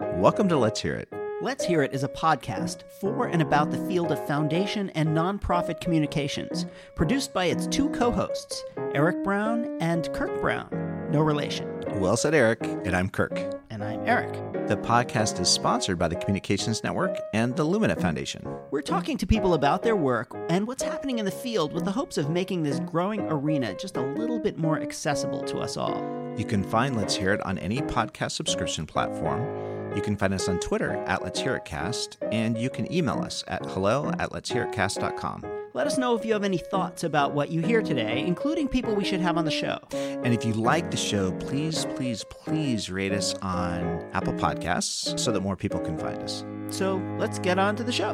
Welcome to Let's Hear It. Let's Hear It is a podcast for and about the field of foundation and nonprofit communications, produced by its two co hosts, Eric Brown and Kirk Brown. No relation. Well said, Eric, and I'm Kirk. And I'm Eric. The podcast is sponsored by the Communications Network and the Lumina Foundation. We're talking to people about their work and what's happening in the field with the hopes of making this growing arena just a little bit more accessible to us all. You can find Let's Hear It on any podcast subscription platform. You can find us on Twitter at Let's Hear It Cast, and you can email us at hello at let's hear it cast.com. Let us know if you have any thoughts about what you hear today, including people we should have on the show. And if you like the show, please, please, please rate us on Apple Podcasts so that more people can find us. So let's get on to the show.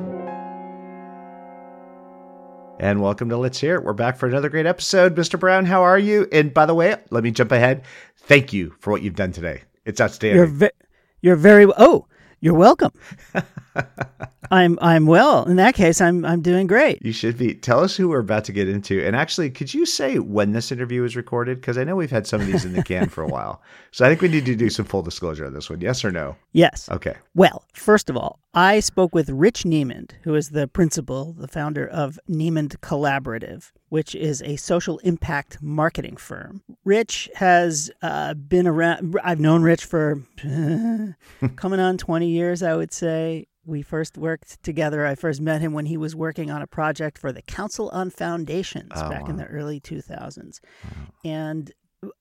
And welcome to Let's Hear It. We're back for another great episode. Mr. Brown, how are you? And by the way, let me jump ahead. Thank you for what you've done today. It's outstanding. You're, ve- you're very oh, you're welcome. I'm I'm well. In that case, I'm I'm doing great. You should be. Tell us who we're about to get into. And actually, could you say when this interview was recorded? Because I know we've had some of these in the can for a while. So I think we need to do some full disclosure on this one. Yes or no? Yes. Okay. Well, first of all, I spoke with Rich Neimand, who is the principal, the founder of Neimand Collaborative, which is a social impact marketing firm. Rich has uh, been around. I've known Rich for coming on 20 years, I would say we first worked together. I first met him when he was working on a project for the Council on Foundations oh, back wow. in the early 2000s. Wow. And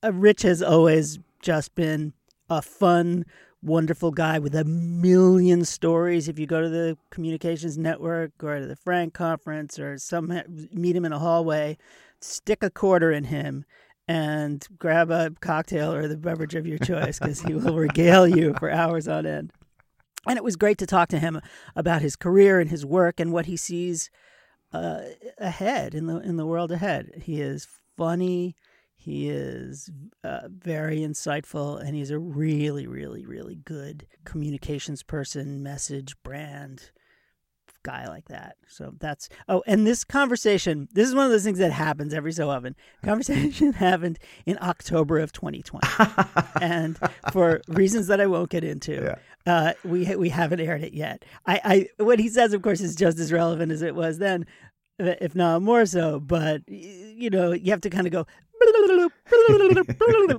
uh, Rich has always just been a fun, wonderful guy with a million stories. If you go to the Communications Network or to the Frank Conference or some meet him in a hallway, stick a quarter in him and grab a cocktail or the beverage of your choice because he will regale you for hours on end. And it was great to talk to him about his career and his work and what he sees uh, ahead in the in the world ahead. He is funny. He is uh, very insightful, and he's a really, really, really good communications person, message brand guy like that. So that's oh, and this conversation, this is one of those things that happens every so often. Conversation happened in October of 2020, and for reasons that I won't get into, yeah. uh, we we haven't aired it yet. I, I what he says, of course, is just as relevant as it was then, if not more so. But you know, you have to kind of go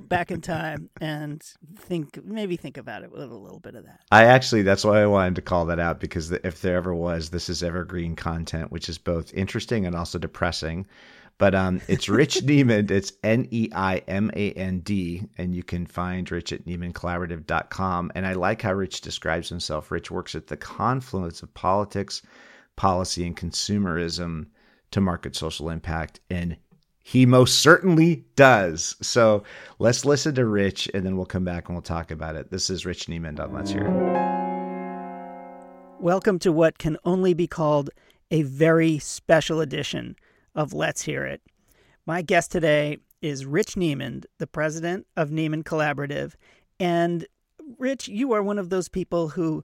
back in time and think maybe think about it with a little bit of that. I actually that's why I wanted to call that out because if there ever was, this is evergreen content, which is both interesting and also depressing. But um, it's Rich Neimand. It's N E I M A N D. And you can find Rich at NeimandCollaborative.com. And I like how Rich describes himself. Rich works at the confluence of politics, policy, and consumerism to market social impact. And he most certainly does. So let's listen to Rich and then we'll come back and we'll talk about it. This is Rich Neimand on Let's Hear It. Welcome to what can only be called a very special edition of Let's Hear It. My guest today is Rich Neimand, the president of Neimand Collaborative. And Rich, you are one of those people who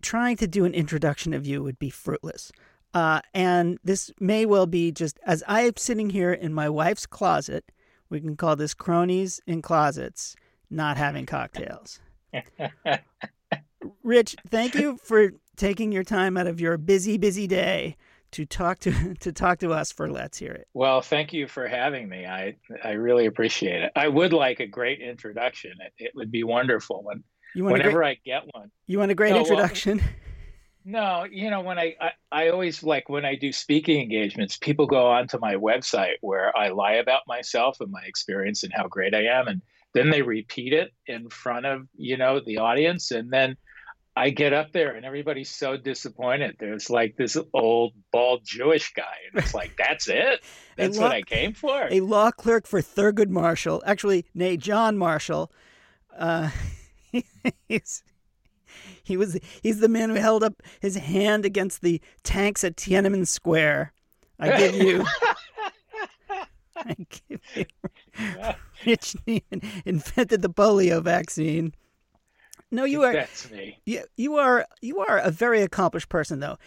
trying to do an introduction of you would be fruitless. Uh, and this may well be just as I am sitting here in my wife's closet. We can call this cronies in closets, not having cocktails. Rich, thank you for taking your time out of your busy, busy day to talk to to talk to us for Let's Hear It. Well, thank you for having me. I I really appreciate it. I would like a great introduction. It, it would be wonderful when whenever great, I get one. You want a great no, introduction? Well, no, you know, when I, I, I always like when I do speaking engagements, people go onto my website where I lie about myself and my experience and how great I am, and then they repeat it in front of you know the audience, and then I get up there and everybody's so disappointed. There's like this old bald Jewish guy, and it's like that's it. That's law, what I came for. A law clerk for Thurgood Marshall, actually, nay, John Marshall. Uh, he's he was he's the man who held up his hand against the tanks at Tiananmen Square. I give you I give you Rich Neimand invented the polio vaccine. No, you are. You, you are you are a very accomplished person though.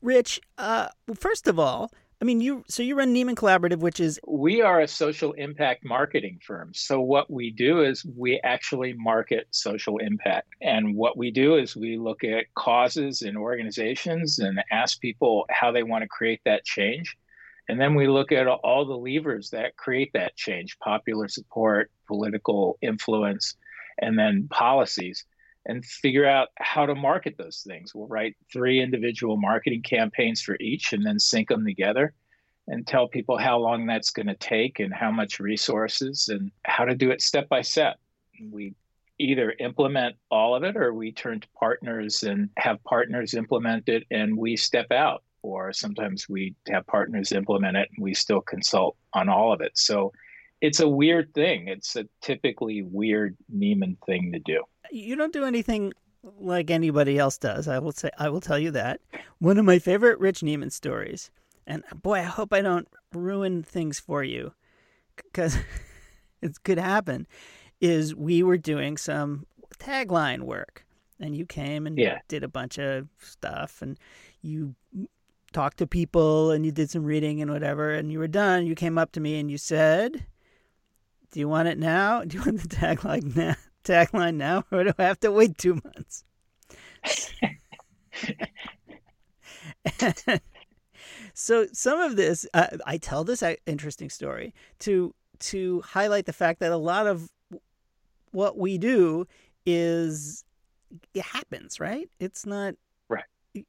Rich, uh, first of all, I mean, you so you run Neimand Collaborative, which is we are a social impact marketing firm. So what we do is we actually market social impact, and what we do is we look at causes and organizations and ask people how they want to create that change, and then we look at all the levers that create that change: popular support, political influence, and then policies and figure out how to market those things. We'll write three individual marketing campaigns for each and then sync them together and tell people how long that's going to take and how much resources and how to do it step by step. We either implement all of it or we turn to partners and have partners implement it and we step out or sometimes we have partners implement it and we still consult on all of it. So it's a weird thing. It's a typically weird Neimand thing to do. You don't do anything like anybody else does. I will say I will tell you that. One of my favorite Rich Neimand stories, and boy, I hope I don't ruin things for you because it could happen, is we were doing some tagline work and you came and yeah. did a bunch of stuff and you talked to people and you did some reading and whatever and you were done you came up to me and you said do you want it now? Do you want the tagline now? Tagline now, or do I have to wait two months? so some of this, uh, I tell this interesting story to to highlight the fact that a lot of what we do is it happens, right? It's not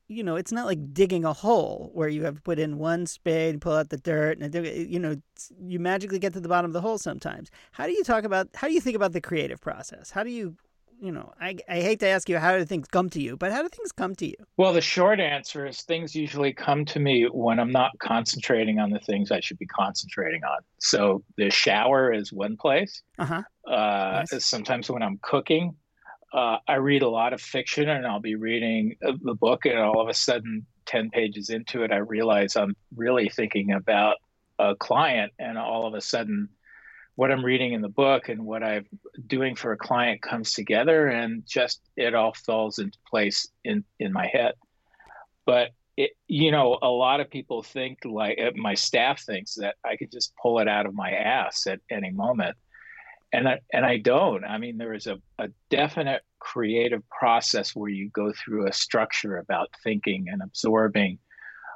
you know, it's not like digging a hole where you have to put in one spade and pull out the dirt, and you know, you magically get to the bottom of the hole sometimes. How do you talk about? How do you think about the creative process? How do you, you know, I I hate to ask you how do things come to you, but how do things come to you? Well, the short answer is things usually come to me when I'm not concentrating on the things I should be concentrating on. So the shower is one place. Uh-huh. Uh, nice. Sometimes when I'm cooking, uh, I read a lot of fiction and I'll be reading the book, and all of a sudden, 10 pages into it, I realize I'm really thinking about a client, and all of a sudden, what I'm reading in the book and what I'm doing for a client comes together, and just it all falls into place in, in my head. But it, you know, a lot of people think like uh, my staff thinks that I could just pull it out of my ass at any moment and I, and I don't. I mean, there is a, a definite creative process where you go through a structure about thinking and absorbing.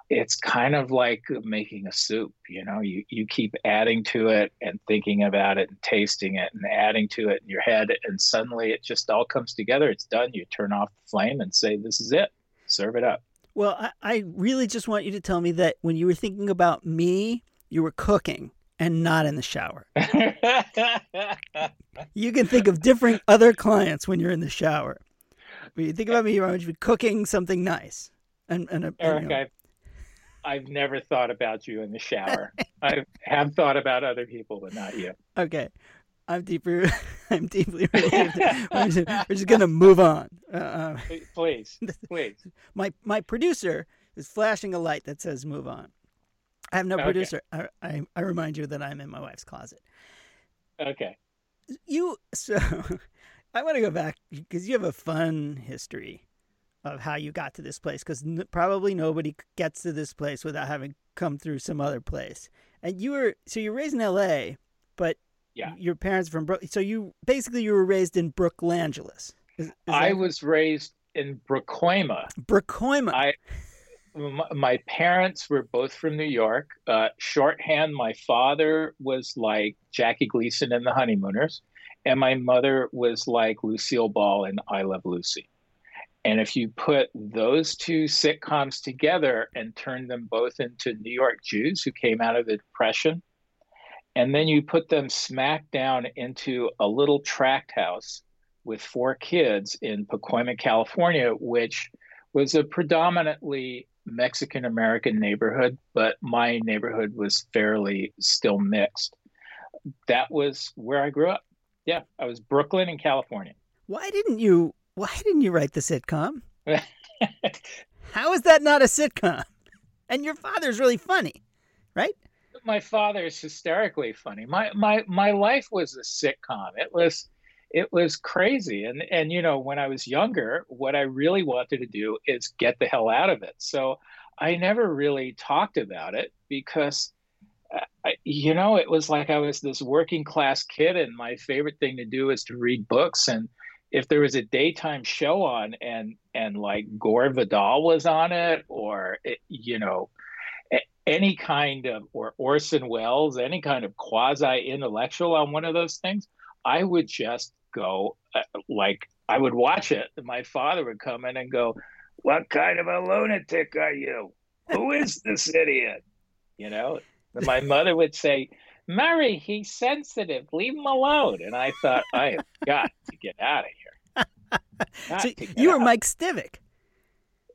It's kind of like making a soup, you know, you, you keep adding to it and thinking about it and tasting it and adding to it in your head. And suddenly it just all comes together. It's done. You turn off the flame and say, this is it. Serve it up. Well, I, I really just want you to tell me that when you were thinking about me, you were cooking and not in the shower. you can think of different other clients when you're in the shower. But you think about me, you're be cooking something nice. And, and, Eric, you know. I've, I've never thought about you in the shower. I have thought about other people, but not you. Okay. I'm deeply, I'm deeply relieved. we're, just, just, gonna move on. Uh, uh please, please. My my producer is flashing a light that says "move on." I have no okay. producer. I, I, I remind you that I'm in my wife's closet. Okay. You so I want to go back because you have a fun history of how you got to this place because n- probably nobody gets to this place without having come through some other place. And you were so you're raised in L.A., but yeah, your parents from Brook. So you basically you were raised in Brooklangelo. Is, is I was raised in Brooklima. Brooklima. I my parents were both from New York. Uh, shorthand, my father was like Jackie Gleason in The Honeymooners, and my mother was like Lucille Ball in I Love Lucy. And if you put those two sitcoms together and turn them both into New York Jews who came out of the Depression, and then you put them smack down into a little tract house with four kids in Pacoima, California, which was a predominantly Mexican American neighborhood, but my neighborhood was fairly still mixed. That was where I grew up. Yeah, I was Brooklyn in California. Why didn't you why didn't you write the sitcom? How is that not a sitcom? And your father's really funny, right? My father is hysterically funny. My my my life was a sitcom. It was it was crazy and and you know when i was younger what i really wanted to do is get the hell out of it so I never really talked about it because, uh, I, you know, it was like I was this working class kid, and my favorite thing to do is to read books. And if there was a daytime show on, and and like Gore Vidal was on it, or it, you know, any kind of or Orson Welles, any kind of quasi intellectual on one of those things, I would just go uh, like I would watch it. And my father would come in and go, "What kind of a lunatic are you? Who is this idiot?" You know. And my mother would say, "Murray, he's sensitive. Leave him alone." And I thought, I have got to get out of here. so you were Mike Stivic.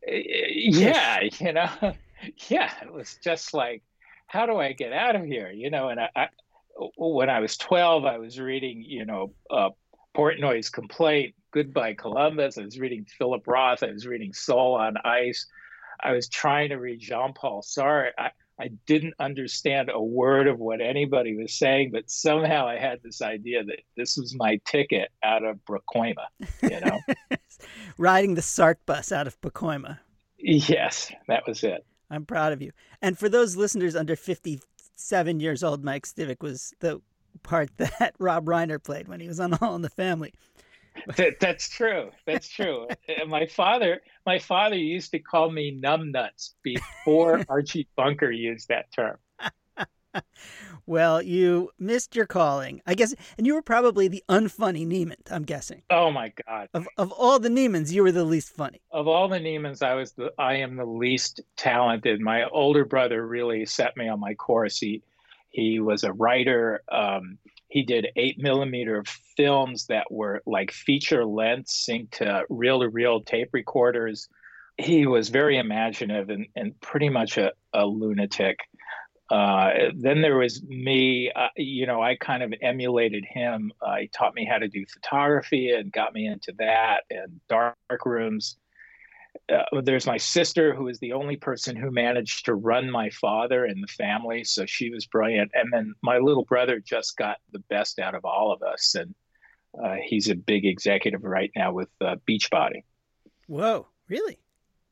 Yeah, you know, yeah. It was just like, how do I get out of here? You know, and I, I when I was 12, I was reading, you know, uh, Portnoy's Complaint, Goodbye Columbus. I was reading Philip Roth. I was reading Soul on Ice. I was trying to read Jean Paul Sartre. I, I didn't understand a word of what anybody was saying, but somehow I had this idea that this was my ticket out of Pacoima, you know? Riding the Sartre bus out of Pacoima. Yes, that was it. I'm proud of you. And for those listeners under 57 years old, Mike Stivic was the part that Rob Reiner played when he was on All in the Family. that, that's true. That's true. my father, my father used to call me numbnuts before Archie Bunker used that term. Well, you missed your calling, I guess, and you were probably the unfunny Neimand. I'm guessing. Oh my God! Of of all the Neimands, you were the least funny. Of all the Neimands, I was the I am the least talented. My older brother really set me on my course. He he was a writer. Um, he did eight millimeter films that were like feature length, synced to reel to reel tape recorders. He was very imaginative and, and pretty much a, a lunatic. Uh, then there was me, uh, you know, I kind of emulated him. Uh, he taught me how to do photography and got me into that and dark rooms. Uh, there's my sister who is the only person who managed to run my father and the family so she was brilliant. And then my little brother just got the best out of all of us and uh, he's a big executive right now with uh, beachbody. Whoa really?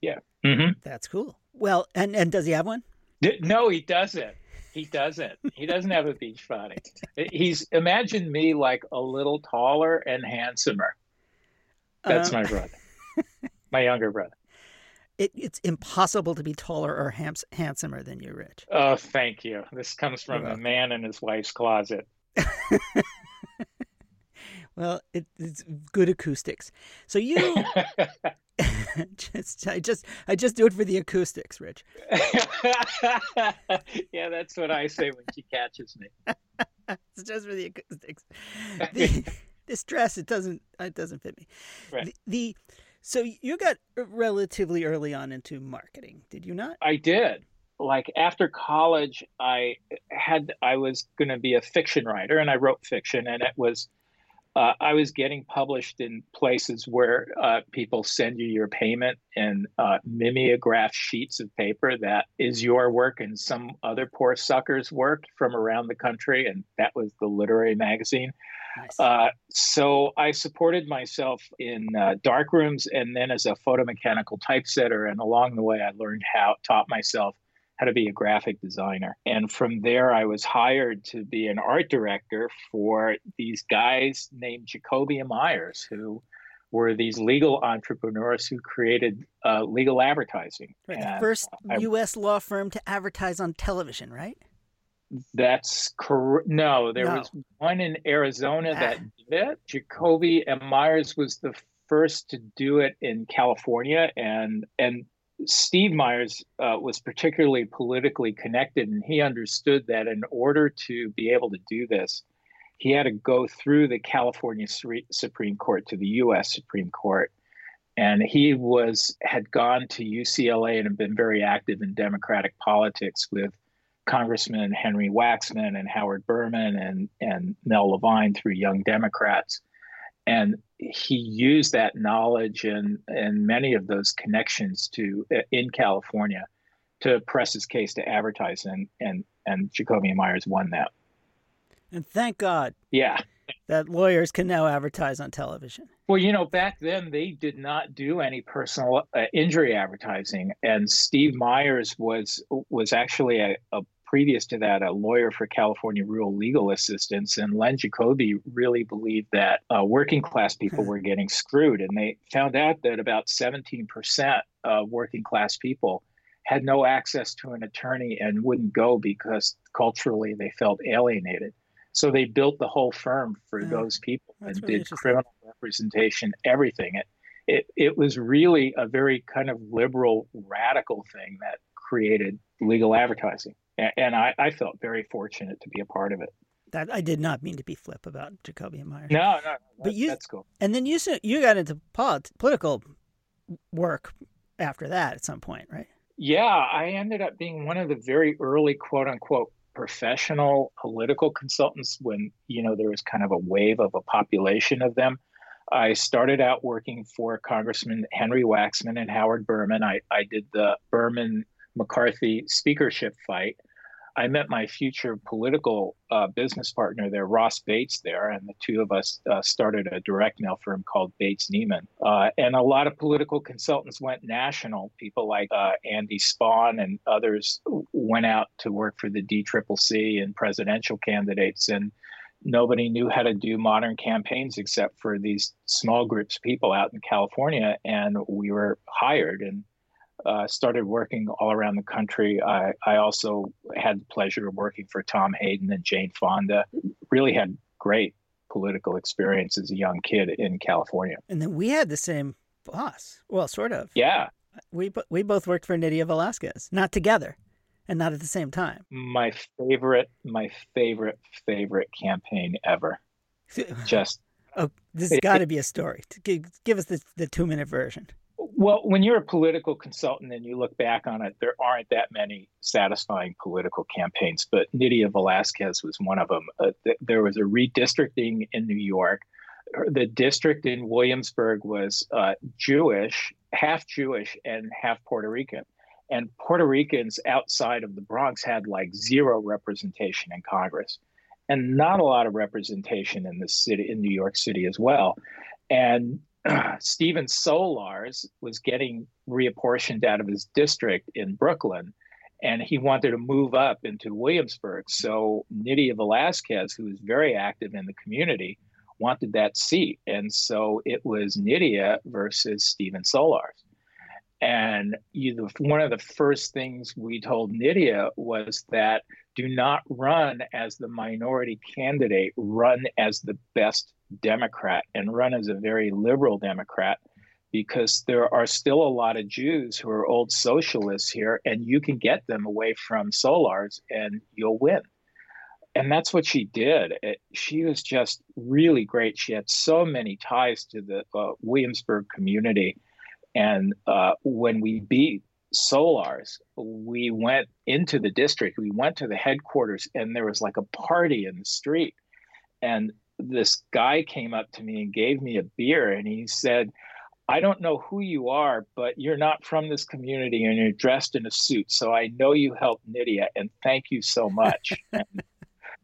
Yeah. Mm-hmm. that's cool. Well and and does he have one no he doesn't he doesn't he doesn't have a beach body he's imagine me like a little taller and handsomer that's um, my brother my younger brother. It, it's impossible to be taller or hams- handsomer than you, Rich. Oh, thank you. This comes from a man in his wife's closet. well, it, it's good acoustics. So you just, I just, I just do it for the acoustics, Rich. yeah, that's what I say when she catches me. it's just for the acoustics. The, this dress, it doesn't, it doesn't fit me. Right. the, the so you got relatively early on into marketing, did you not? I did. Like after college, I had I was going to be a fiction writer, and I wrote fiction, and it was uh, I was getting published in places where uh, people send you your payment in uh, mimeograph sheets of paper that is your work and some other poor sucker's work from around the country, and that was the literary magazine. Nice. Uh, so I supported myself in uh, dark rooms and then as a photomechanical typesetter. And along the way, I learned how, taught myself how to be a graphic designer. And from there, I was hired to be an art director for these guys named Jacoby and Myers, who were these legal entrepreneurs who created uh, legal advertising. Right, the first I, U.S. law firm to advertise on television, right? That's correct. No, there no. was one in Arizona that ah. did it. Jacoby and Myers was the first to do it in California, and and Steve Myers uh, was particularly politically connected, and he understood that in order to be able to do this, he had to go through the California Supreme Court to the U.S. Supreme Court, and he was had gone to UCLA and had been very active in Democratic politics with Congressman Henry Waxman and Howard Berman and, and Mel Levine through Young Democrats. And he used that knowledge and, and many of those connections to in California to press his case to advertise and and and Jacoby Myers won that. And thank God. Yeah. that lawyers can now advertise on television. Well, you know, back then they did not do any personal uh, injury advertising, and Steve Myers was was actually a, a previous to that a lawyer for California Rural Legal Assistance, and Len Jacoby really believed that uh, working class people were getting screwed, and they found out that about 17% of working class people had no access to an attorney and wouldn't go because culturally they felt alienated. So they built the whole firm for yeah, those people and really did criminal representation, everything. It, it it was really a very kind of liberal, radical thing that created legal advertising, and, I, I felt very fortunate to be a part of it. That I did not mean to be flip about Jacoby and Myers. No, no, no that, but you that's cool. And then you you got into polit- political work after that at some point, right? Yeah, I ended up being one of the very early quote unquote professional political consultants when you know there was kind of a wave of a population of them. I started out working for Congressman Henry Waxman and Howard Berman. I, I did the Berman McCarthy speakership fight. I met my future political uh, business partner there, Ross Bates, there, and the two of us uh, started a direct mail firm called Bates Neimand. Uh, and a lot of political consultants went national. People like uh, Andy Spahn and others went out to work for the DCCC and presidential candidates. And nobody knew how to do modern campaigns except for these small groups of people out in California. And we were hired. And uh, started working all around the country. I, I also had the pleasure of working for Tom Hayden and Jane Fonda. Really had great political experience as a young kid in California. And then we had the same boss. Well, sort of. Yeah. We we both worked for Nydia Velázquez, not together, and not at the same time. My favorite, my favorite, favorite campaign ever. Just. Oh, this has got to be a story. Give, give us the, the two minute version. Well, when you're a political consultant and you look back on it, there aren't that many satisfying political campaigns, but Nydia Velázquez was one of them. Uh, th- there was a redistricting in New York. The district in Williamsburg was uh, Jewish, half Jewish and half Puerto Rican. And Puerto Ricans outside of the Bronx had like zero representation in Congress and not a lot of representation in the city, in New York City as well. And Stephen Solarz was getting reapportioned out of his district in Brooklyn, and he wanted to move up into Williamsburg. So Nydia Velázquez, who was very active in the community, wanted that seat. And so it was Nydia versus Stephen Solarz. And you, one of the first things we told Nydia was that do not run as the minority candidate, run as the best Democrat and run as a very liberal Democrat because there are still a lot of Jews who are old socialists here, and you can get them away from Solarz and you'll win. And that's what she did. It, she was just really great. She had so many ties to the uh, Williamsburg community. And uh, when we beat Solarz, we went into the district, we went to the headquarters, and there was like a party in the street. And this guy came up to me and gave me a beer and he said, I don't know who you are, but you're not from this community and you're dressed in a suit. So I know you helped Nydia and thank you so much.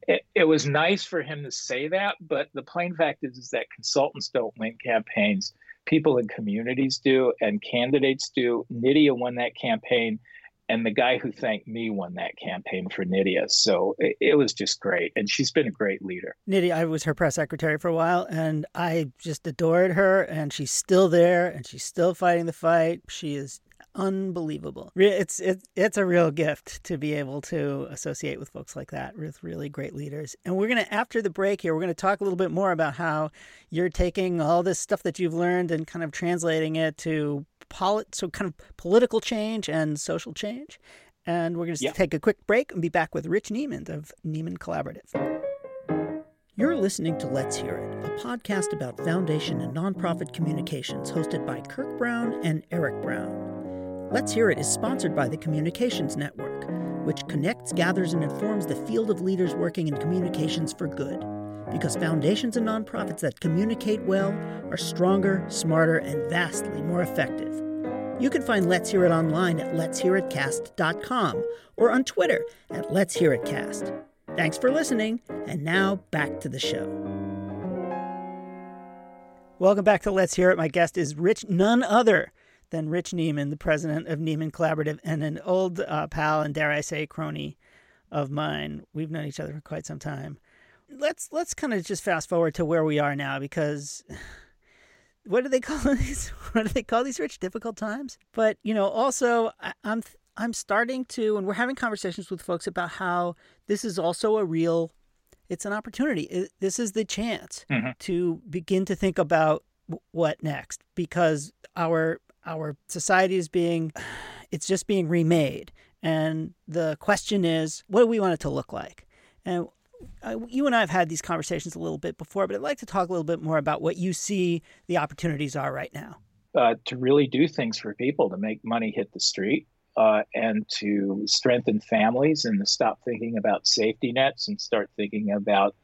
it, it was nice for him to say that, but the plain fact is, is that consultants don't win campaigns. People in communities do and candidates do. Nydia won that campaign and the guy who thanked me won that campaign for Nydia. So it, it, was just great, and she's been a great leader. Nydia, I was her press secretary for a while, and I just adored her, and she's still there, and she's still fighting the fight. She is unbelievable. It's it's it's a real gift to be able to associate with folks like that, with really great leaders. And we're gonna after the break here, we're gonna talk a little bit more about how you're taking all this stuff that you've learned and kind of translating it to polit- so kind of political change and social change. And we're going to yeah. take a quick break and be back with Rich Neimand of Neimand Collaborative. You're listening to Let's Hear It, a podcast about foundation and nonprofit communications hosted by Kirk Brown and Eric Brown. Let's Hear It is sponsored by the Communications Network, which connects, gathers, and informs the field of leaders working in communications for good. Because foundations and nonprofits that communicate well are stronger, smarter, and vastly more effective. You can find Let's Hear It online at letshearitcast.com or on Twitter at Let's Hear It Cast. Thanks for listening, and now back to the show. Welcome back to Let's Hear It. My guest is Rich, none other than Rich Neimand, the president of Neimand Collaborative, and an old uh, pal and dare I say crony of mine. We've known each other for quite some time. Let's let's kind of just fast forward to where we are now because what do they call these? What do they call these rich difficult times? But you know, also I, I'm I'm starting to, and we're having conversations with folks about how this is also a real it's an opportunity. It, this is the chance mm-hmm. to begin to think about what next because our our society is being it's just being remade and the question is what do we want it to look like and uh, you and I have had these conversations a little bit before, but I'd like to talk a little bit more about what you see the opportunities are right now. Uh, to really do things for people, to make money hit the street, uh, and to strengthen families and to stop thinking about safety nets and start thinking about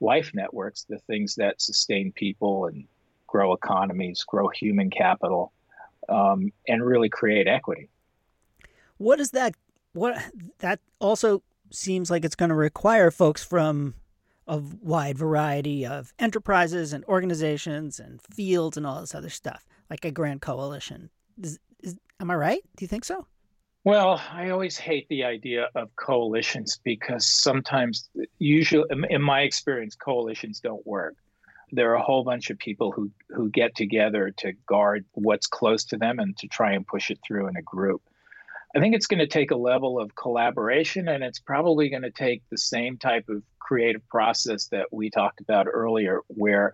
life networks, the things that sustain people and grow economies, grow human capital, um, and really create equity. What is that? What that also seems like it's going to require folks from a wide variety of enterprises and organizations and fields and all this other stuff, like a grand coalition. Is, is, am I right? Do you think so? Well, I always hate the idea of coalitions because sometimes, usually, in my experience, coalitions don't work. There are a whole bunch of people who, who get together to guard what's close to them and to try and push it through in a group. I think it's going to take a level of collaboration and it's probably going to take the same type of creative process that we talked about earlier, where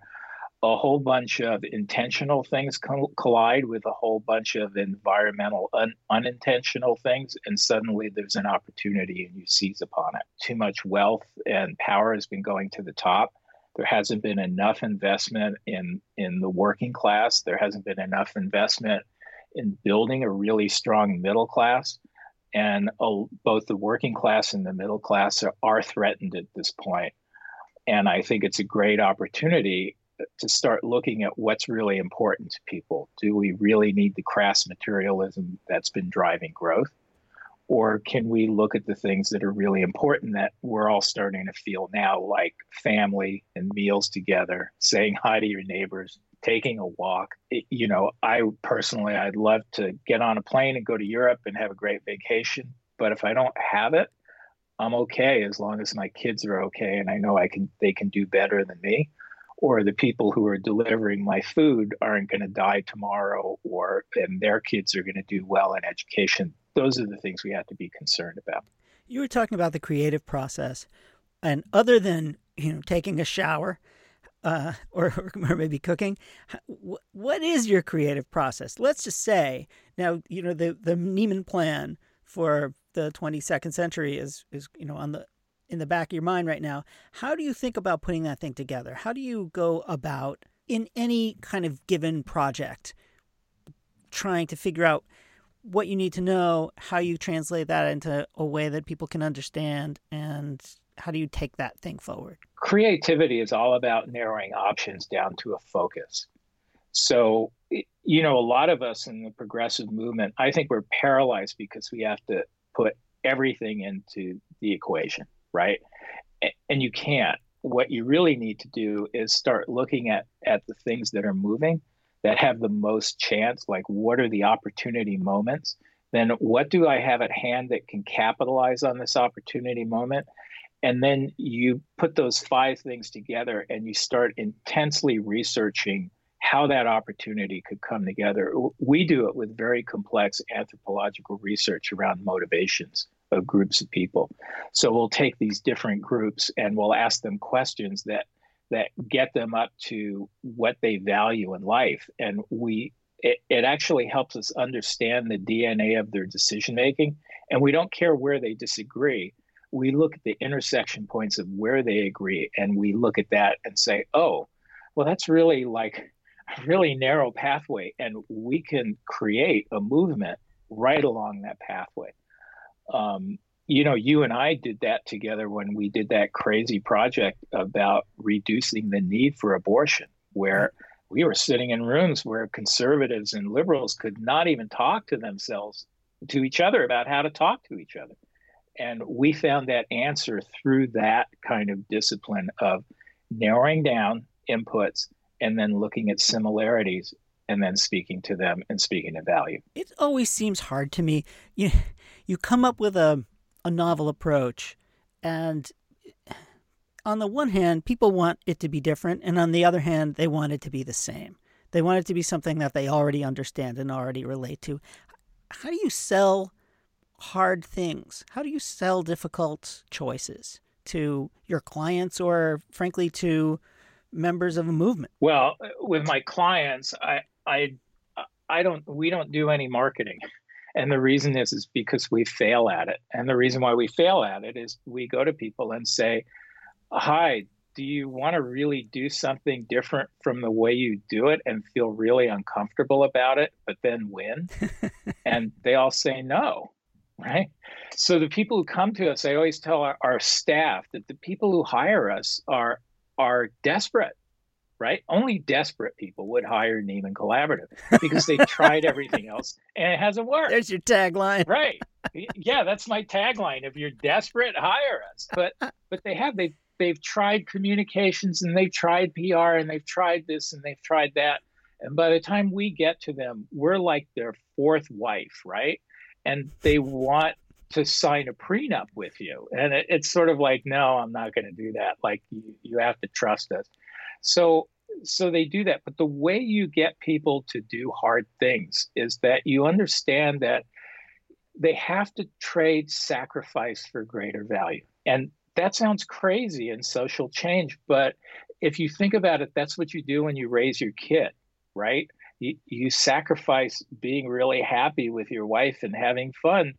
a whole bunch of intentional things collide with a whole bunch of environmental un- unintentional things and suddenly there's an opportunity and you seize upon it. Too much wealth and power has been going to the top. There hasn't been enough investment in in the working class. There hasn't been enough investment in building a really strong middle class and uh, both the working class and the middle class are, are threatened at this point. point and I think it's a great opportunity to start looking at what's really important to people. Do we really need the crass materialism that's been driving growth? Or can we look at the things that are really important that we're all starting to feel now, like family and meals together, saying hi to your neighbors, taking a walk? It, you know, I personally, I'd love to get on a plane and go to Europe and have a great vacation. But if I don't have it, I'm okay as long as my kids are okay and I know I can they can do better than me or the people who are delivering my food aren't going to die tomorrow or and their kids are going to do well in education those are the things we have to be concerned about you were talking about the creative process and other than you know taking a shower uh, or, or maybe cooking what is your creative process let's just say now you know the the Neimand plan for the 22nd century is is you know on the in the back of your mind right now. How do you think about putting that thing together? How do you go about in any kind of given project trying to figure out what you need to know, how you translate that into a way that people can understand, and how do you take that thing forward? Creativity is all about narrowing options down to a focus. So, you know, a lot of us in the progressive movement, I think we're paralyzed because we have to put everything into the equation right? And you can't. What you really need to do is start looking at at the things that are moving that have the most chance like what are the opportunity moments then what do i have at hand that can capitalize on this opportunity moment and then you put those five things together and you start intensely researching how that opportunity could come together we do it with very complex anthropological research around motivations of groups of people. So we'll take these different groups and we'll ask them questions that that get them up to what they value in life, and we it, it actually helps us understand the DNA of their decision making. And we don't care where they disagree. We look at the intersection points of where they agree, and we look at that and say, oh, well, that's really like a really narrow pathway, and we can create a movement right along that pathway um, you know, you and I did that together when we did that crazy project about reducing the need for abortion, where we were sitting in rooms where conservatives and liberals could not even talk to themselves, to each other about how to talk to each other. And we found that answer through that kind of discipline of narrowing down inputs and then looking at similarities and then speaking to them and speaking to value. It always seems hard to me. You you come up with a a novel approach and on the one hand, people want it to be different, and on the other hand, they want it to be the same. They want it to be something that they already understand and already relate to. How do you sell hard things? How do you sell difficult choices to your clients or, frankly, to members of a movement? Well, with my clients, I, I, I don't. We don't do any marketing. And the reason is is because we fail at it. And the reason why we fail at it is we go to people and say, "Hi, do you want to really do something different from the way you do it and feel really uncomfortable about it, but then win?" and they all say no, right? So the people who come to us, I always tell our, our staff that the people who hire us are are desperate right? Only desperate people would hire Neimand Collaborative because they've tried everything else and it hasn't worked. There's your tagline. Right. Yeah, that's my tagline. If you're desperate, hire us. But uh. but they have they've they've tried communications and they've tried PR and they've tried this and they've tried that. And by the time we get to them, we're like their fourth wife, right? And they want to sign a prenup with you. And it, it's sort of like, no, I'm not going to do that. Like you, you have to trust us. So so they do that. But the way you get people to do hard things is that you understand that they have to trade sacrifice for greater value. And that sounds crazy in social change, but if you think about it, that's what you do when you raise your kid, right? You, you sacrifice being really happy with your wife and having fun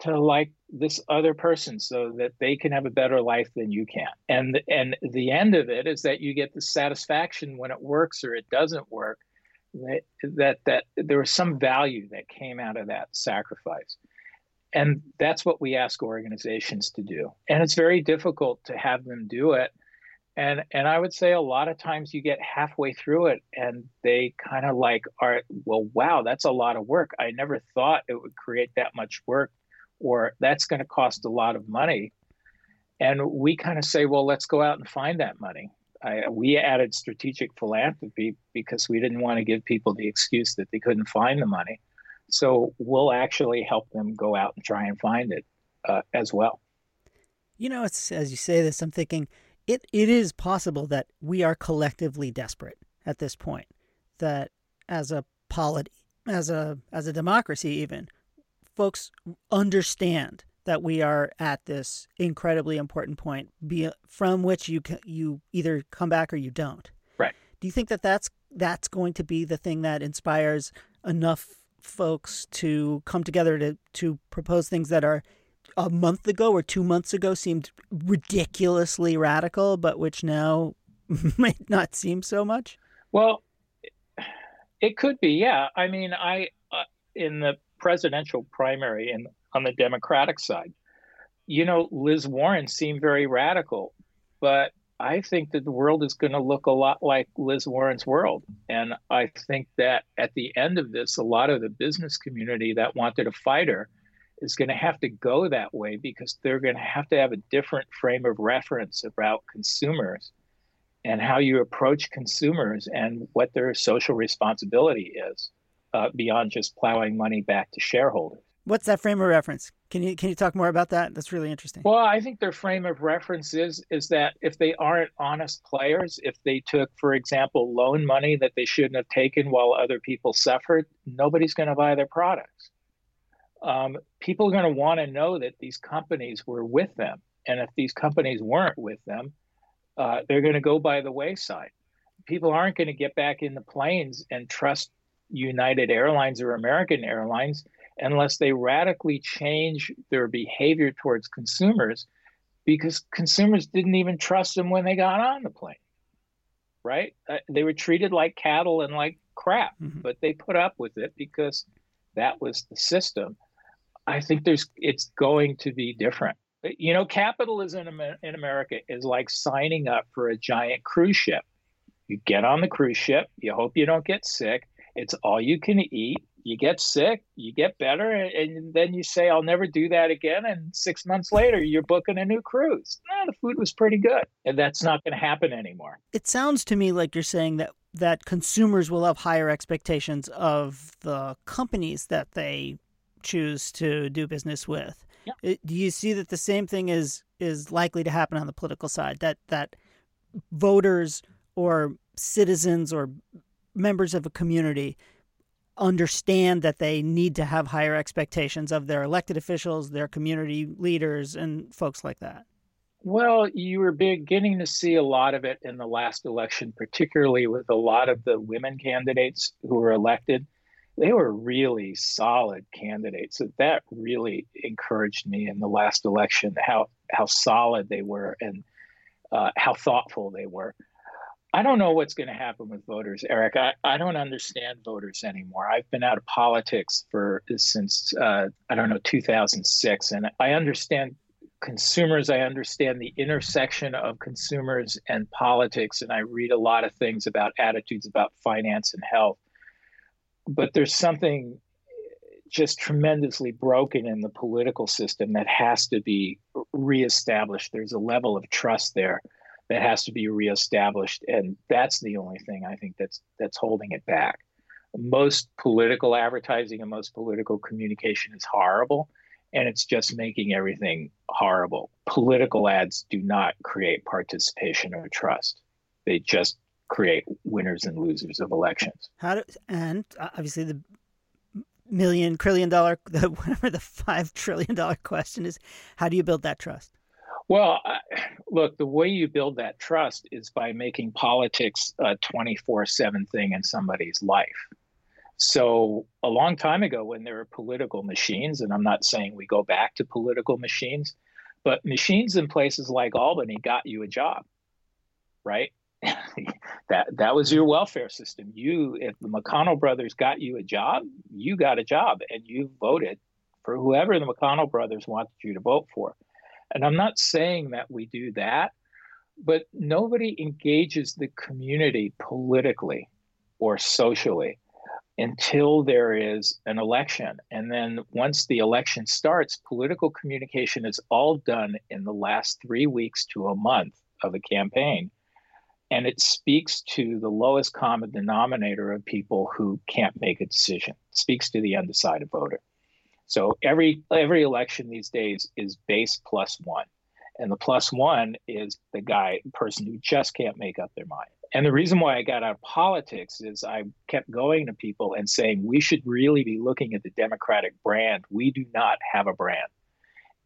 to like this other person so that they can have a better life than you can. And and the end of it is that you get the satisfaction when it works or it doesn't work that that, that there was some value that came out of that sacrifice. And that's what we ask organizations to do. And it's very difficult to have them do it and and i would say a lot of times you get halfway through it and they kind of like are well wow that's a lot of work i never thought it would create that much work or that's going to cost a lot of money. And we kind of say, well, let's go out and find that money. I, we added strategic philanthropy because we didn't want to give people the excuse that they couldn't find the money. So we'll actually help them go out and try and find it uh, as well. You know, it's as you say this, I'm thinking it, it is possible that we are collectively desperate at this point. That as a polity, as a as a democracy, even folks understand that we are at this incredibly important point be, from which you can, you either come back or you don't. Right. Do you think that that's that's going to be the thing that inspires enough folks to come together to to propose things that are a month ago or 2 months ago seemed ridiculously radical but which now might not seem so much? Well, it could be. Yeah. I mean, I uh, in the presidential primary and on the Democratic side. You know, Liz Warren seemed very radical, but I think that the world is going to look a lot like Liz Warren's world. And I think that at the end of this, a lot of the business community that wanted a fighter is going to have to go that way because they're going to have to have a different frame of reference about consumers and how you approach consumers and what their social responsibility is uh, beyond just plowing money back to shareholders. What's that frame of reference? Can you can you talk more about that? That's really interesting. Well, I think their frame of reference is is that if they aren't honest players, if they took, for example, loan money that they shouldn't have taken while other people suffered, nobody's going to buy their products. Um, people are going to want to know that these companies were with them, and if these companies weren't with them, uh, they're going to go by the wayside. People aren't going to get back in the planes and trust United Airlines or American Airlines unless they radically change their behavior towards consumers because consumers didn't even trust them when they got on the plane. Right? Uh, they were treated like cattle and like crap, mm-hmm. but they put up with it because that was the system. I think there's it's going to be different. You know, capitalism in America is like signing up for a giant cruise ship. You get on the cruise ship, you hope you don't get sick, it's all you can eat. you get sick, you get better, and then you say, I'll never do that again. And six months later, you're booking a new cruise. The food was pretty good. And that's not going to happen anymore. It sounds to me like you're saying that that consumers will have higher expectations of the companies that they choose to do business with. Yeah. Uh, do you see that the same thing is is likely to happen on the political side? That that voters or citizens or members of a community understand that they need to have higher expectations of their elected officials, their community leaders, and folks like that? Well, you were beginning to see a lot of it in the last election, particularly with a lot of the women candidates who were elected. They were really solid candidates. So that really encouraged me in the last election how how solid they were and uh, how thoughtful they were. I don't know what's going to happen with voters, Eric. I, I don't understand voters anymore. I've been out of politics for since uh, I don't know 2006, and I understand consumers. I understand the intersection of consumers and politics, and I read a lot of things about attitudes about finance and health. But there's something just tremendously broken in the political system that has to be reestablished. There's a level of trust there that has to be reestablished, and that's the only thing I think that's that's holding it back. Most political advertising and most political communication is horrible, and it's just making everything horrible. Political ads do not create participation or trust; they just create winners and losers of elections. How do and uh, obviously the million trillion dollar the whatever the five trillion dollar question is how do you build that trust well, look, the way you build that trust is by making politics a 24 7 thing in somebody's life. So, a long time ago, when there were political machines, and I'm not saying we go back to political machines, but machines in places like Albany got you a job, right? that that was your welfare system. You, if the McConnell brothers got you a job, you got a job, and you voted for whoever the McConnell brothers wanted you to vote for. And I'm not saying that we do that, but nobody engages the community politically or socially until there is an election. And then once the election starts, political communication is all done in the last three weeks to a month of a campaign. And it speaks to the lowest common denominator of people who can't make a decision, it speaks to the undecided voter. So every every election these days is base plus one. And the plus one is the guy, person who just can't make up their mind. And the reason why I got out of politics is I kept going to people and saying, we should really be looking at the Democratic brand. We do not have a brand.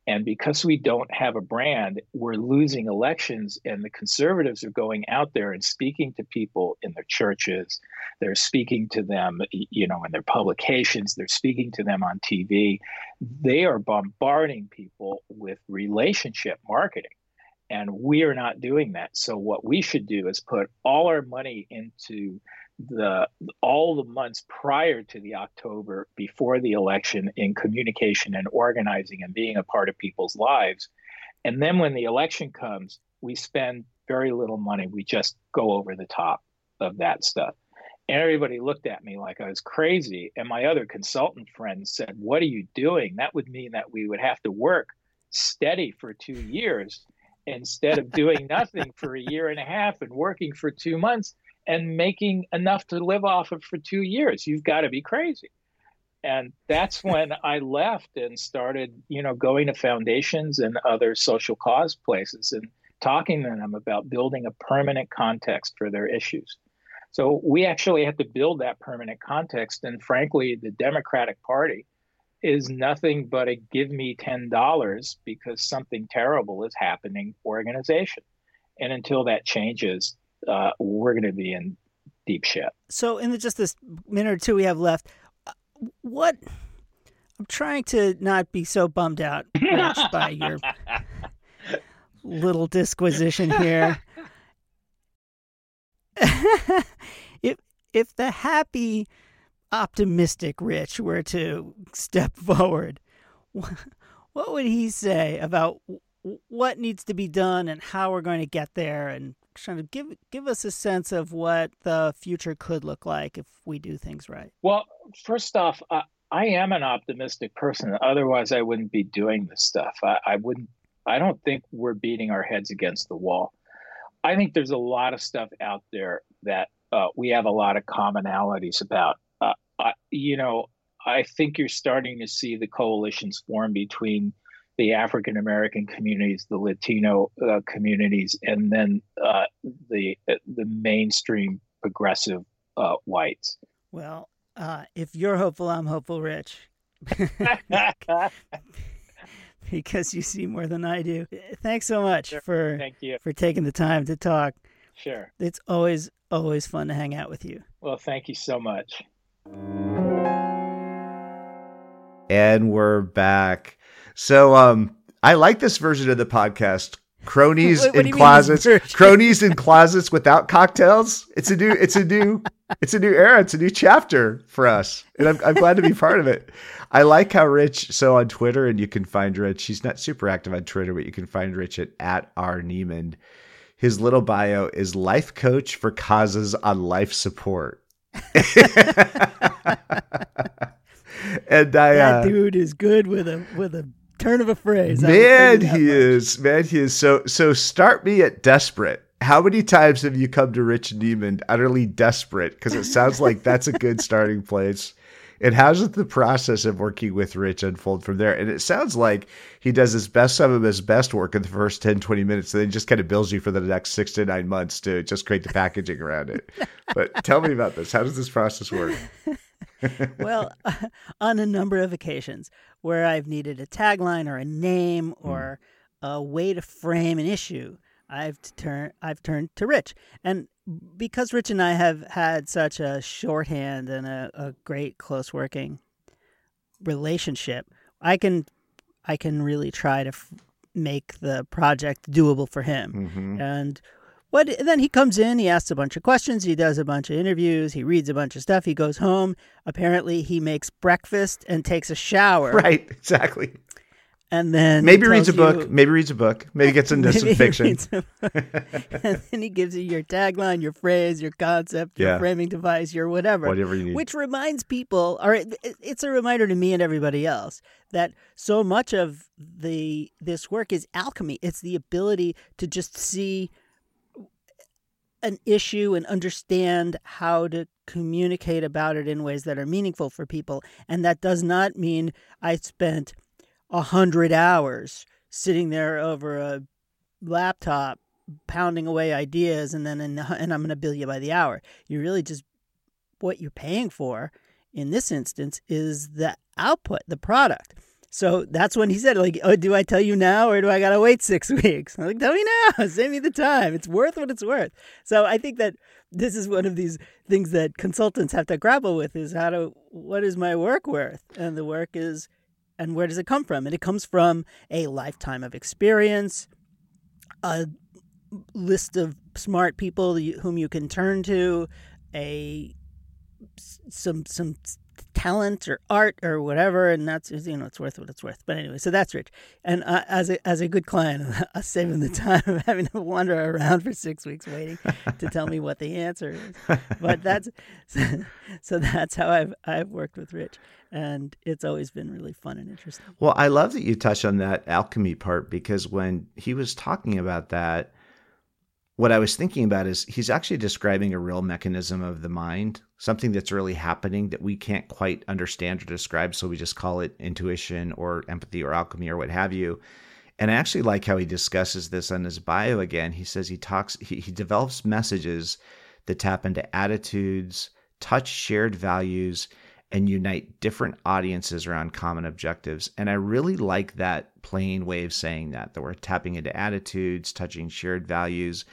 And because we don't have a brand, we're losing elections. And the conservatives are going out there and speaking to people in their churches. They're speaking to them, you know, in their publications. They're speaking to them on TV. They are bombarding people with relationship marketing. And we are not doing that. So, what we should do is put all our money into the all the months prior to the October before the election in communication and organizing and being a part of people's lives. And then when the election comes, we spend very little money. We just go over the top of that stuff. And everybody looked at me like I was crazy. And my other consultant friends said, What are you doing? That would mean that we would have to work steady for two years instead of doing nothing for a year and a half and working for two months and making enough to live off of for two years. You've got to be crazy. And that's when I left and started, you know, going to foundations and other social cause places and talking to them about building a permanent context for their issues. So we actually have to build that permanent context. And frankly, the Democratic Party is nothing but a give me $10 because something terrible is happening organization. And until that changes, uh, we're going to be in deep shit. So, in the, just this minute or two we have left, uh, what I'm trying to not be so bummed out Rich, by your little disquisition here. if if the happy, optimistic Rich were to step forward, what would he say about what needs to be done and how we're going to get there and trying to give give us a sense of what the future could look like if we do things right. Well, first off, uh, I am an optimistic person. Otherwise, I wouldn't be doing this stuff. I, I wouldn't. I don't think we're beating our heads against the wall. I think there's a lot of stuff out there that uh, we have a lot of commonalities about. Uh, I, you know, I think you're starting to see the coalitions form between the African American communities, the Latino uh, communities, and then uh, the the mainstream progressive uh, whites. Well, uh, if you're hopeful, I'm hopeful, Rich. because you see more than I do. Thanks so much sure. for Thank you. for taking the time to talk. Sure. It's always always fun to hang out with you. Well, thank you so much. And we're back. So um I like this version of the podcast. Cronies What- what in you mean this closets. Cronies in closets without cocktails. It's a new it's a new it's a new era. It's a new chapter for us. And I'm I'm glad to be part of it. I like how Rich so on Twitter and you can find Rich. He's not super active on Twitter, but you can find Rich at, at R Neimand. His little bio is life coach for causes on life support. and I That uh, dude is good with a with a turn of a phrase. Man, tell you that he much. is. Man, he is. So, so start me at desperate. How many times have you come to Rich Neimand utterly desperate? Because it sounds like that's a good starting place. And how's the process of working with Rich unfold from there? And it sounds like he does his best, some of his best work in the first 10, 20 minutes, and then just kind of bills you for the next six to nine months to just create the packaging around it. But tell me about this. How does this process work? well, on a number of occasions where I've needed a tagline or a name Hmm. or a way to frame an issue, I've turned I've turned to Rich, and because Rich and I have had such a shorthand and a, a great close working relationship, I can I can really try to f- make the project doable for him. hmm And what then he comes in, he asks a bunch of questions, he does a bunch of interviews, he reads a bunch of stuff, he goes home. Apparently he makes breakfast and takes a shower. Right, exactly. And then Maybe reads a tells book. you- Maybe reads a book. Maybe gets into some maybe he fiction. reads a book. and then he gives you your tagline, your phrase, your concept, your Yeah. framing device, your whatever. Whatever you need. Which reminds people, or it, it- it's a reminder to me and everybody else that so much of the this work is alchemy. It's the ability to just see an issue and understand how to communicate about it in ways that are meaningful for people. And that does not mean I spent a hundred hours sitting there over a laptop pounding away ideas and then and, and I'm going to bill you by the hour. You really just what you're paying for in this instance is the output, the product. So that's when he said, like, oh, do I tell you now or do I gotta wait six weeks? I'm like, tell me now, save me the time. It's worth what it's worth. So I think that this is one of these things that consultants have to grapple with is how to what is my work worth? And the work is and where does it come from? And it comes from a lifetime of experience, a list of smart people whom you can turn to, a some some talent or art or whatever, and that's you know it's worth what it's worth. But anyway, so that's Rich, and uh, as a as a good client, us saving the time of having to wander around for six weeks waiting to tell me what the answer is. But that's so, so that's how I've I've worked with Rich, and it's always been really fun and interesting. Well, I love that you touched on that alchemy part because when he was talking about that, what I was thinking about is he's actually describing a real mechanism of the mind, something that's really happening that we can't quite understand or describe. So we just call it intuition or empathy or alchemy or what have you. And I actually like how he discusses this on his bio again. He says he talks, he, he develops messages that tap into attitudes, touch shared values, and unite different audiences around common objectives. And I really like that plain way of saying that, that we're tapping into attitudes, touching shared values,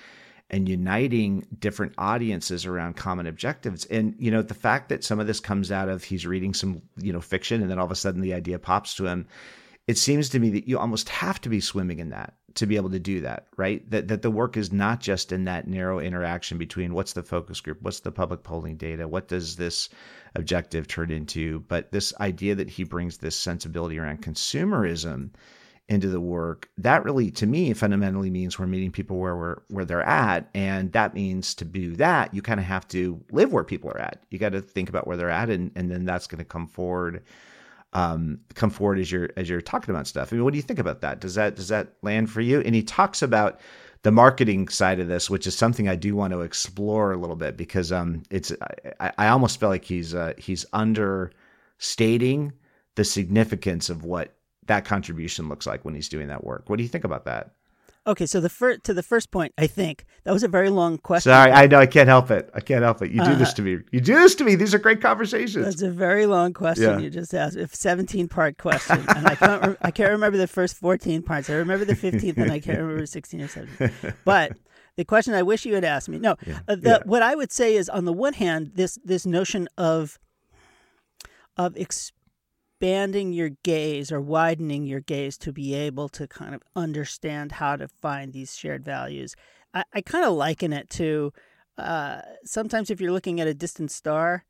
and uniting different audiences around common objectives. And, you know, the fact that some of this comes out of he's reading some, you know, fiction and then all of a sudden the idea pops to him. It seems to me that you almost have to be swimming in that to be able to do that, right? That that the work is not just in that narrow interaction between what's the focus group, what's the public polling data, what does this objective turn into, but this idea that he brings this sensibility around consumerism into the work, that really to me fundamentally means we're meeting people where we're where they're at. And that means to do that, you kind of have to live where people are at. You got to think about where they're at and, and then that's going to come forward um, come forward as you're as you're talking about stuff. I mean, what do you think about that? Does that does that land for you? And he talks about the marketing side of this, which is something I do want to explore a little bit because um, it's I, I almost feel like he's uh, he's understating the significance of what that contribution looks like when he's doing that work. What do you think about that? Okay, so the first to the first point, I think that was a very long question. Sorry, I know I can't help it. I can't help it. You do uh, this to me. You do this to me. These are great conversations. That's a very long question yeah. you just asked. A seventeen part question, and I can't. Re- I can't remember the first fourteen parts. I remember the fifteenth, and I can't remember sixteen or seventeen. But the question I wish you had asked me. No, yeah. uh, the, yeah. what I would say is, on the one hand, this this notion of of ex- expanding your gaze or widening your gaze to be able to kind of understand how to find these shared values. I, I kind of liken it to uh, sometimes if you're looking at a distant star,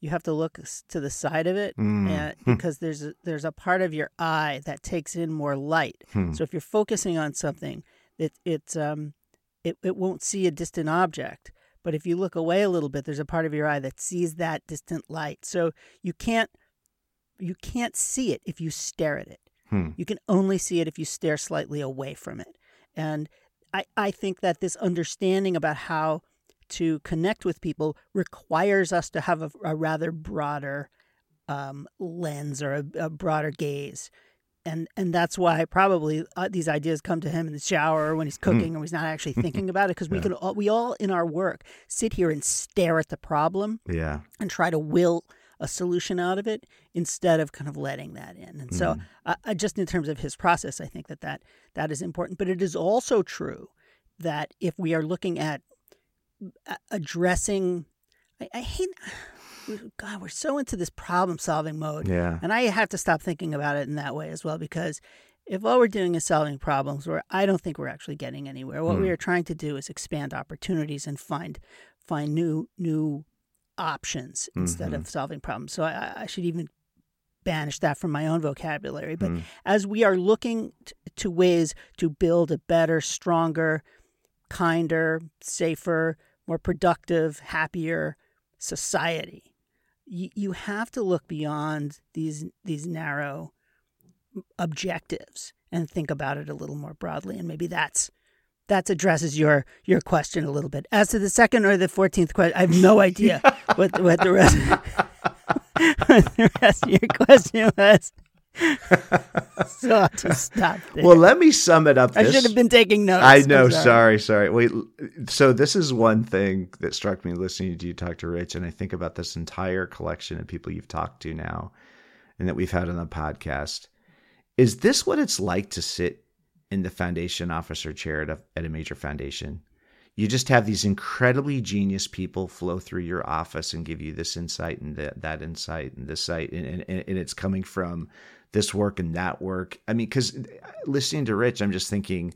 you have to look to the side of it mm. and, because there's a, there's a part of your eye that takes in more light. Hmm. So if you're focusing on something, it it um it, it won't see a distant object. But if you look away a little bit, there's a part of your eye that sees that distant light. So you can't you can't see it if you stare at it. Hmm. You can only see it if you stare slightly away from it. And I, I think that this understanding about how to connect with people requires us to have a, a rather broader um, lens or a, a, broader gaze. And and that's why probably uh, these ideas come to him in the shower or when he's hmm. cooking or he's not actually thinking about it because we yeah. can all, we all in our work sit here and stare at the problem yeah and try to will a solution out of it instead of kind of letting that in. And so, mm. just in terms of his process, I think that, that that is important. But it is also true that if we are looking at addressing, I, I hate. God, we're so into this problem solving mode. Yeah. And I have to stop thinking about it in that way as well because if all we're doing is solving problems where I don't think we're actually getting anywhere. What mm. we are trying to do is expand opportunities and find find new new options instead mm-hmm. of solving problems. So I, I, should even banish that from my own vocabulary. But mm. as we are looking t- to ways to build a better, stronger, kinder, safer, more productive, happier society, y- you have to look beyond these these narrow objectives and think about it a little more broadly. And maybe that's that addresses your your question a little bit. As to the second or the fourteenth question, I have no idea what what the rest what the rest of your question was. so I'll just stop there. Well, let me sum it up. I should have been taking notes. I know. Sorry. sorry, sorry. Wait. So this is one thing that struck me listening to you talk to Rich, and I think about this entire collection of people you've talked to now, and that we've had on the podcast. Is this what it's like to sit in the foundation officer chair at a, at a major foundation. You just have these incredibly genius people flow through your office and give you this insight and that, that insight and this site, and, and, and it's coming from this work and that work. I mean, because uh, listening to Rich, I'm just thinking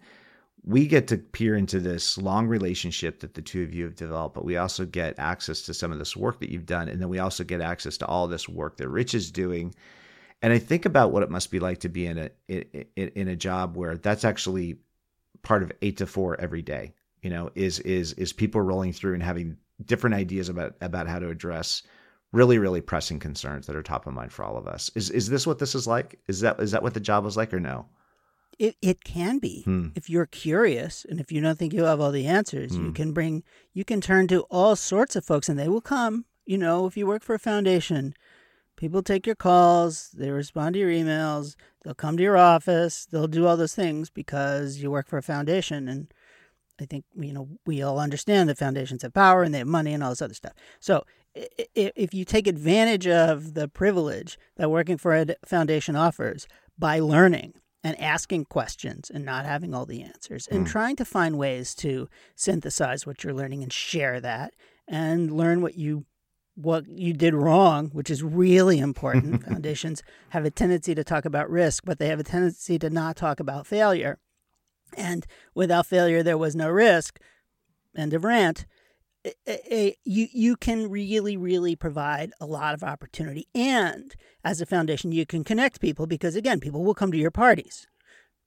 we get to peer into this long relationship that the two of you have developed, but we also get access to some of this work that you've done. And then we also get access to all this work that Rich is doing and I think about what it must be like to be in a in, in a job where that's actually part of eight to four every day. You know, is is is people rolling through and having different ideas about about how to address really really pressing concerns that are top of mind for all of us. Is is this what this is like? Is that is that what the job was like or no? It it can be hmm. if you're curious and if you don't think you have all the answers. Hmm. You can bring you can turn to all sorts of folks and they will come. You know, if you work for a foundation, people take your calls, they respond to your emails, they'll come to your office, they'll do all those things because you work for a foundation and I think you know we all understand that foundations have power and they have money and all this other stuff. So if you take advantage of the privilege that working for a foundation offers by learning and asking questions and not having all the answers and mm. trying to find ways to synthesize what you're learning and share that and learn what you what you did wrong, which is really important. Foundations have a tendency to talk about risk, but they have a tendency to not talk about failure. And without failure, there was no risk. End of rant. you you can really really provide a lot of opportunity, and as a foundation, you can connect people because again, people will come to your parties.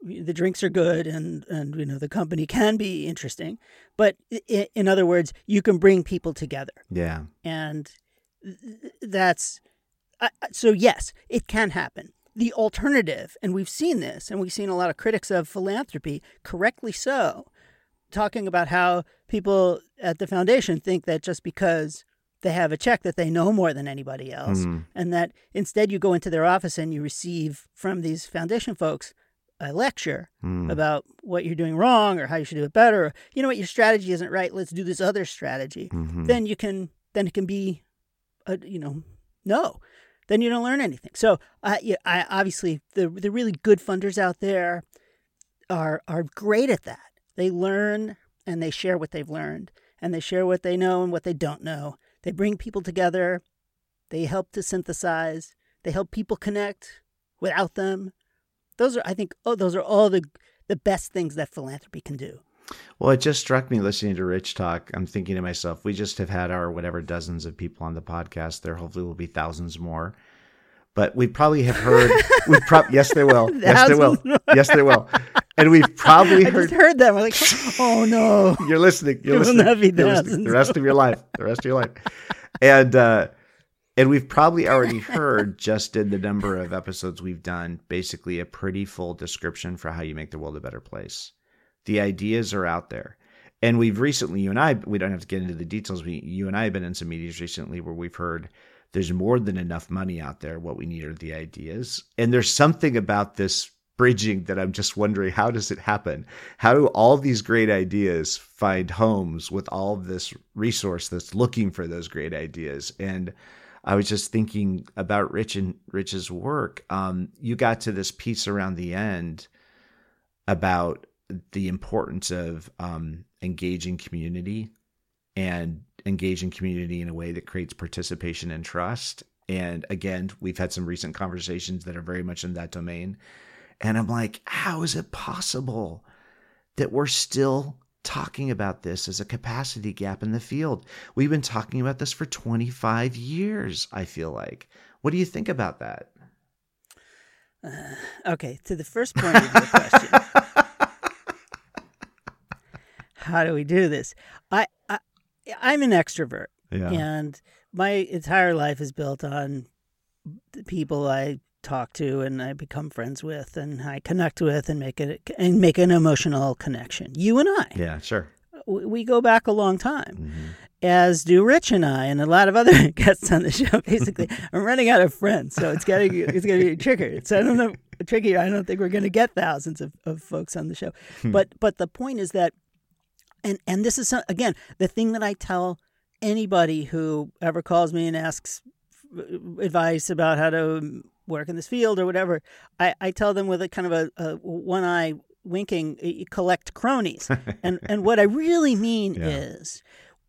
the drinks are good and and you know the company can be interesting but in, in other words you can bring people together Yeah. and that's uh, so yes it can happen the alternative and we've seen this and we've seen a lot of critics of philanthropy correctly so talking about how people at the foundation think that just because they have a check that they know more than anybody else Mhm. and that instead you go into their office and you receive from these foundation folks a lecture Mm. about what you're doing wrong or how you should do it better or you know what your strategy isn't right let's do this other strategy Mhm. then you can then it can be a, you know no then you don't learn anything. So uh, yeah, I obviously the the really good funders out there are are great at that. They learn and they share what they've learned and they share what they know and what they don't know. They bring people together. They help to synthesize. They help people connect without them. Those are i think oh those are all the the best things that philanthropy can do Well, it just struck me listening to Rich talk. I'm thinking to myself, we just have had our whatever dozens of people on the podcast. There hopefully will be thousands more. But we probably have heard. we prob yes, they will. Yes, they will. Yes, they will. And we've probably i heard. just heard that i'm like oh no You're listening. You're It will listening. not be You're listening. The rest of your life. The rest of your life. And uh, and we've probably already heard just in the number of episodes we've done, basically a pretty full description for how you make the world a better place. The ideas are out there. And we've recently, you and I, we don't have to get into the details. We, you and I have been in some meetings recently where we've heard there's more than enough money out there. What we need are the ideas. And there's something about this bridging that I'm just wondering how does it happen? How do all these great ideas find homes with all this resource that's looking for those great ideas? And I was just thinking about Rich and Rich's work. Um, you got to this piece around the end about the importance of um, engaging community and engaging community in a way that creates participation and trust. And again, we've had some recent conversations that are very much in that domain. And I'm like, how is it possible that we're still talking about this as a capacity gap in the field? We've been talking about this for 25 years, I feel like. What do you think about that? Okay, to the first point of your question, how do we do this? I, I I'm an extrovert, Yeah. and my entire life is built on the people I talk to and I become friends with and I connect with and make it and make an emotional connection. You and I, Yeah, sure. we go back a long time. Mhm. as do Rich and I and a lot of other guests on the show. Basically, I'm running out of friends, so it's getting it's going to be trickier. So I don't know tricky. I don't think we're going to get thousands of, of folks on the show. But but the point is that, and and this is some, again the thing that I tell anybody who ever calls me and asks advice about how to work in this field or whatever. I, I tell them with a kind of a, a one eye winking, collect cronies. and and what I really mean Yeah. is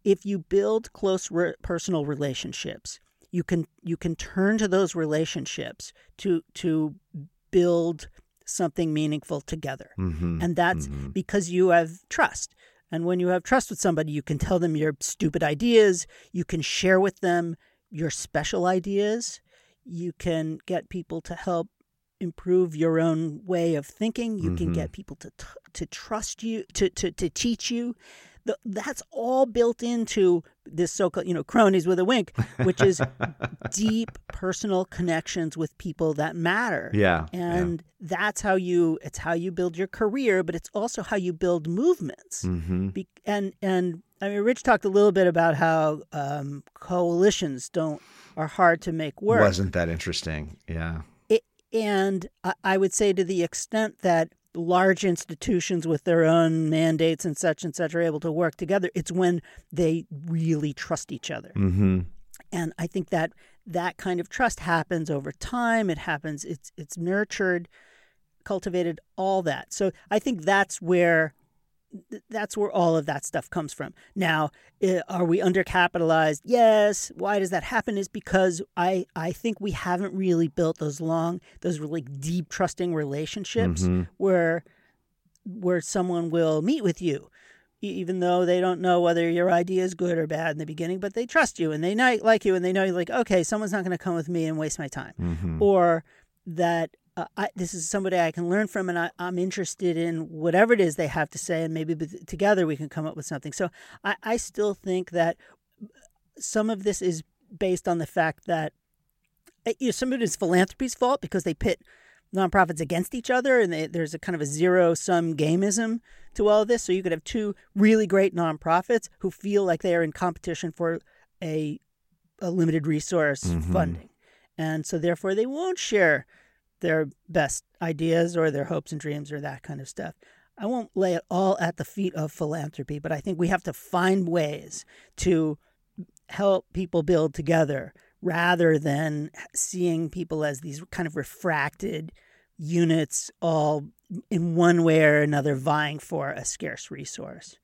if you build close re- personal relationships, you can you can turn to those relationships to to build something meaningful together. Mhm. And that's Mhm. because you have trust. And when you have trust with somebody, you can tell them your stupid ideas, you can share with them your special ideas, you can get people to help improve your own way of thinking, you can Mhm. get people to t- to trust you, to to to teach you. The, that's all built into this so-called, you know, cronies with a wink, which is deep personal connections with people that matter Yeah. yeah. and that's how you it's how you build your career but it's also how you build movements Mhm. Be, and and i mean rich talked a little bit about how um, coalitions don't are hard to make work Wasn't that interesting? Yeah. it, and I, I would say to the extent that large institutions with their own mandates and such and such are able to work together it's when they really trust each other. Mm-hmm. and i think that that kind of trust happens over time. It happens it's it's nurtured cultivated all that. So i think that's where that's where all of that stuff comes from now are we undercapitalized yes why does that happen is because i i think we haven't really built those long those really deep trusting relationships Mhm. where where someone will meet with you even though they don't know whether your idea is good or bad in the beginning but they trust you and they like you and they know you're like okay someone's not going to come with me and waste my time Mhm. or that uh, I, this is somebody I can learn from, and I, am interested in whatever it is they have to say, and maybe together we can come up with something. So I, I still think that some of this is based on the fact that eh, you know, some of it is philanthropy's fault because they pit nonprofits against each other, and they, there's a kind of a zero sum gamism to all of this. So you could have two really great nonprofits who feel like they are in competition for a, a limited resource mm-hmm. funding, and so therefore they won't share their best ideas or their hopes and dreams or that kind of stuff. I won't lay it all at the feet of philanthropy, but I think we have to find ways to help people build together rather than seeing people as these kind of refracted units all in one way or another vying for a scarce resource.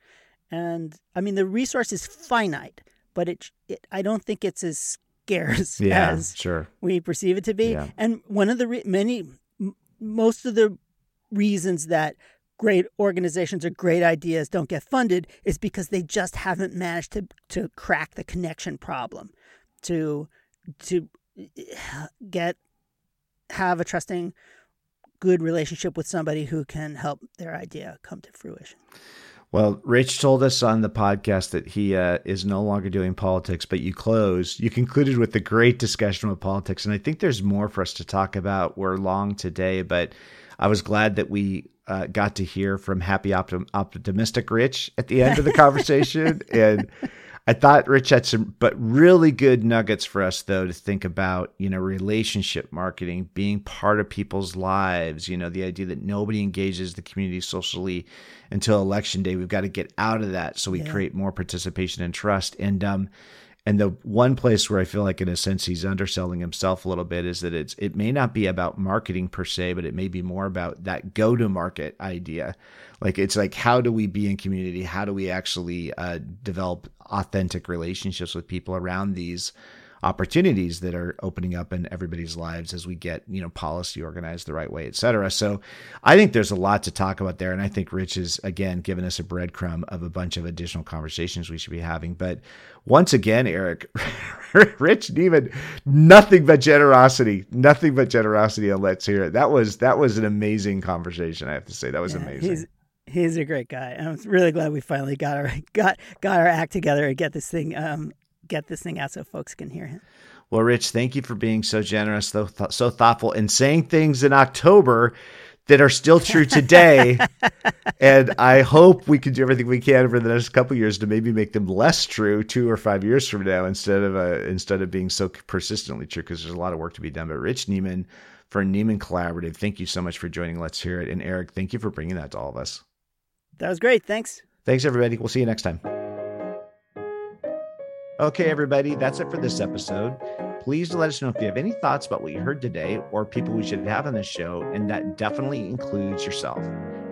And I mean, the resource is finite, but it, it I don't think it's as scarce yeah, as sure. we perceive it to be. Yeah. And one of the re- many, m- most of the reasons that great organizations or great ideas don't get funded is because they just haven't managed to to crack the connection problem, to to eh, get have a trusting good relationship with somebody who can help their idea come to fruition. Well, Rich told us on the podcast that he uh, is no longer doing politics, but you close. You concluded with a great discussion of politics, and I think there's more for us to talk about. We're long today, but I was glad that we uh, got to hear from happy, optim- optimistic Rich at the end of the conversation, and I thought Rich had some, but really good nuggets for us though to think about. You know, relationship marketing, being part of people's lives. You know, the idea that nobody engages the community socially until election day. We've got to get out of that so we yeah. create more participation and trust. And um, and the one place where I feel like, in a sense, he's underselling himself a little bit is that it's it may not be about marketing per se, but it may be more about that go to market idea. Like it's like how do we be in community? How do we actually uh, develop authentic relationships with people around these opportunities that are opening up in everybody's lives as we get you know policy organized the right way et cetera? So i think there's a lot to talk about there and i think rich is again giving us a breadcrumb of a bunch of additional conversations we should be having. But once again eric rich Neimand nothing but generosity nothing but generosity on let's hear it. That was that was an amazing conversation i have to say. That was yeah, amazing he's, a great guy i'm really glad we finally got our got got our act together and get this thing um get this thing out so folks can hear him. Well, Rich, thank you for being so generous, so, th- so thoughtful, and saying things in October that are still true today. and I hope we can do everything we can over the next couple years to maybe make them less true two or five years from now, instead of uh, instead of being so persistently true. Because there's a lot of work to be done. But Rich Neimand for Neimand Collaborative, thank you so much for joining. Let's hear it. And Eric, thank you for bringing that to all of us. That was great. Thanks. Thanks, everybody. We'll see you next time. Okay, everybody, that's it for this episode. Please let us know if you have any thoughts about what you heard today or people we should have on this show, and that definitely includes yourself.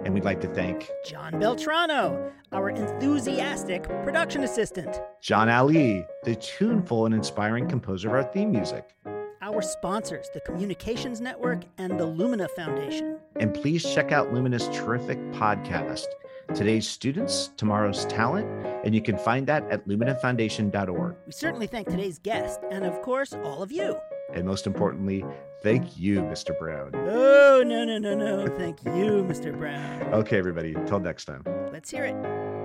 And we'd like to thank John Beltrano, our enthusiastic production assistant, John Ali, the tuneful and inspiring composer of our theme music, our sponsors, the Communications Network and the Lumina Foundation. And please check out Lumina's terrific podcast today's students, tomorrow's talent, and you can find that at luminafoundation.org. We certainly thank today's guest and, of course, all of you. And most importantly, thank you, Mr. Brown. Oh, no, no, no, no. Thank you, Mr. Brown. Okay, everybody. Until next time. Let's hear it.